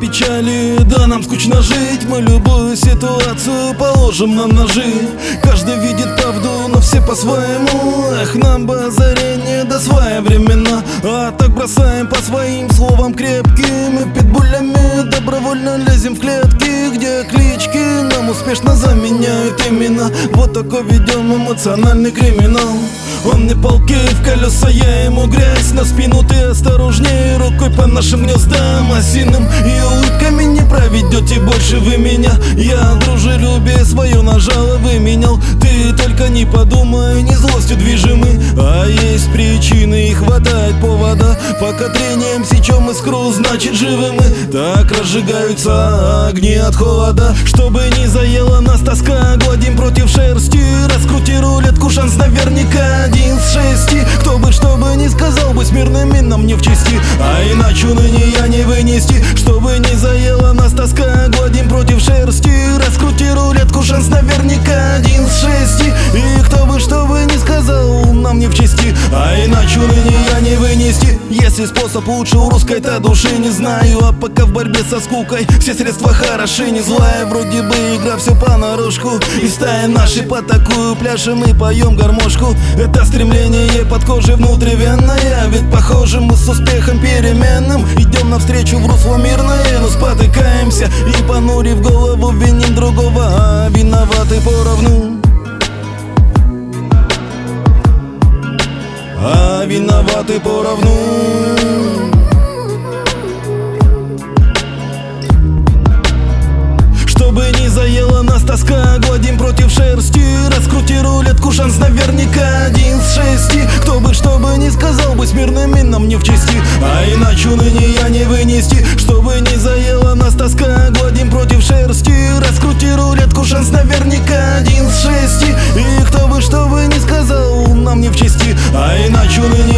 печали Да нам скучно жить, мы любую ситуацию положим на ножи Каждый видит правду, но все по-своему. Эх, нам бы озарение да своевременно А так бросаем по своим словам крепким. И питбулями добровольно лезем в клетки Где клички нам успешно заменяют имена. Вот такой ведем эмоциональный криминал. Он не полки в колеса, я ему грязь На спину ты осторожнее нашим гнездам Осиным и улыбками не проведете больше вы меня. Я дружелюбие свое нажало выменял. Ты только не подумай, не злостью движимы. А есть причины и хватает повода. Пока трением сечем искру, значит живы мы. Так разжигаются огни от холода. Чтобы не заела нас тоска Гладим против шерсти Раскрути рулетку, шанс наверняка один с шести. Кто бы что бы ни сказал бы, с мирными нам не в чести. А иначе ныне я не вынести. Чтобы не заела нас тоска против Если способ лучше у русской-то души. Не знаю А пока в борьбе со скукой. Все средства хороши Не злая, вроде бы игра все понарошку. И стая наши по такую пляшем и поем гармошку. Это стремление под кожей внутривенное. Ведь похоже мы с успехом переменным. Идем навстречу в русло мирное, но спотыкаемся И понурив голову виним другого, а виноваты поровну. А виноваты поровну тоска Гладим против шерсти. Раскрути рулетку, шанс наверняка один с шести. Кто бы что бы ни сказал бы, с мирными нам не в чести. А иначе ныне я не вынести. Чтобы не заела нас тоска Гладим против шерсти. Раскрути рулетку, шанс наверняка один с шести. И кто бы что бы ни сказал, нам не в чести. А иначе ныне